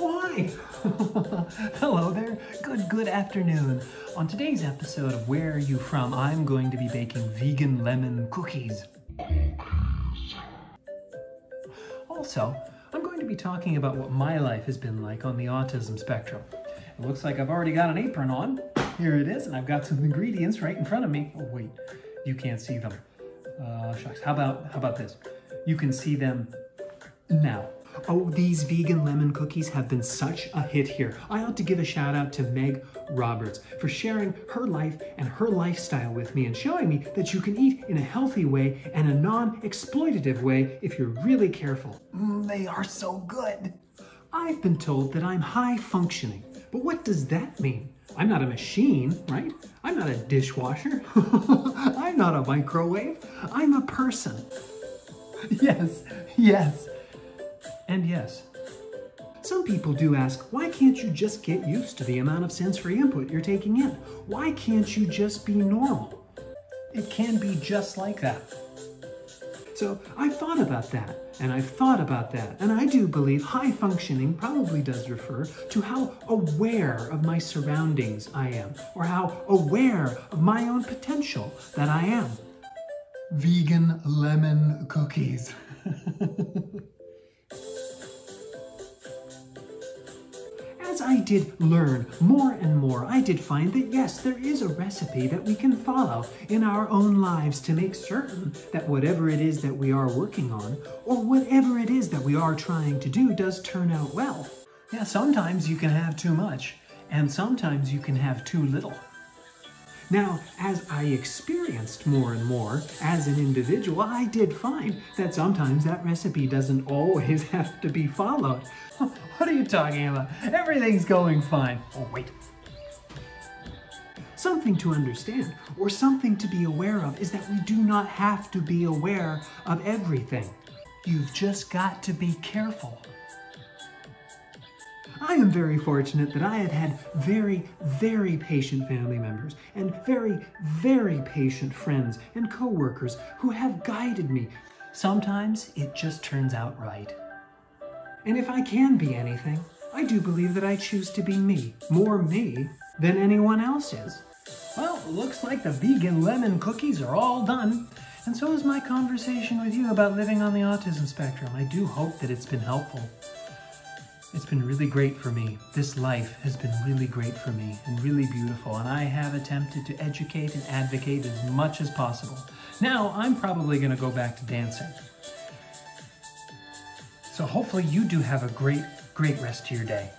Hi. Hello there. Good, good afternoon. On today's episode of Where Are You From, I'm going to be baking vegan lemon cookies. Also, I'm going to be talking about what my life has been like on the autism spectrum. It looks like I've already got an apron on. Here it is, and I've got some ingredients right in front of me. Oh, wait, you can't see them. Uh, shucks, how about, how about this? You can see them now. Oh, these vegan lemon cookies have been such a hit here. I ought to give a shout out to Meg Roberts for sharing her life and her lifestyle with me and showing me that you can eat in a healthy way and a non-exploitative way if you're really careful. Mm, they are so good. I've been told that I'm high functioning, but what does that mean? I'm not a machine, right? I'm not a dishwasher. I'm not a microwave. I'm a person. Yes, yes and yes. Some people do ask, why can't you just get used to the amount of sensory input you're taking in? Why can't you just be normal? It can be just like that. So I've thought about that, and I've thought about that, and I do believe high functioning probably does refer to how aware of my surroundings I am, or how aware of my own potential that I am. Vegan lemon cookies. as I did learn more and more, I did find that yes, there is a recipe that we can follow in our own lives to make certain that whatever it is that we are working on, or whatever it is that we are trying to do, does turn out well. Yeah, sometimes you can have too much, and sometimes you can have too little. Now, as I experienced more and more as an individual, I did find that sometimes that recipe doesn't always have to be followed. What are you talking about? Everything's going fine. Oh, wait. Something to understand, or something to be aware of, is that we do not have to be aware of everything. You've just got to be careful. I am very fortunate that I have had very, very patient family members and very, very patient friends and coworkers who have guided me. Sometimes it just turns out right. And if I can be anything, I do believe that I choose to be me, more me than anyone else is. Well, looks like the vegan lemon cookies are all done. And so is my conversation with you about living on the autism spectrum. I do hope that it's been helpful. It's been really great for me. This life has been really great for me and really beautiful, and I have attempted to educate and advocate as much as possible. Now, I'm probably going to go back to dancing. So hopefully you do have a great, great rest of your day.